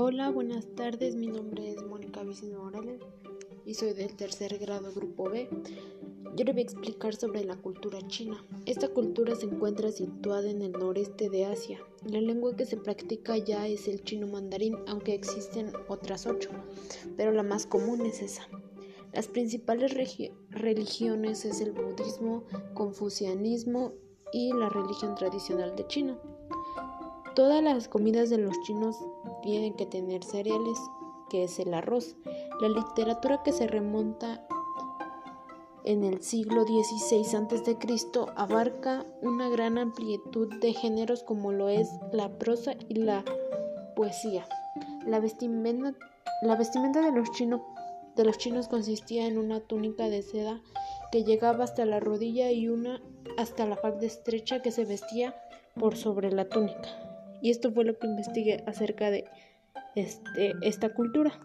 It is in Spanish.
Hola, buenas tardes. Mi nombre es Mónica Vicente Morales y soy del tercer grado Grupo B. Yo le voy a explicar sobre la cultura china. Esta cultura se encuentra situada en el noreste de Asia. La lengua que se practica ya es el chino mandarín, aunque existen otras ocho, pero la más común es esa. Las principales religiones es el budismo, confucianismo y la religión tradicional de China. Todas las comidas de los chinos tienen que tener cereales, que es el arroz. La literatura que se remonta en el siglo XVI a.C. abarca una gran amplitud de géneros como lo es la prosa y la poesía. La vestimenta, la vestimenta de, los de los chinos consistía en una túnica de seda que llegaba hasta la rodilla y una hasta la falda estrecha que se vestía por sobre la túnica. Y esto fue lo que investigué acerca de este, esta cultura.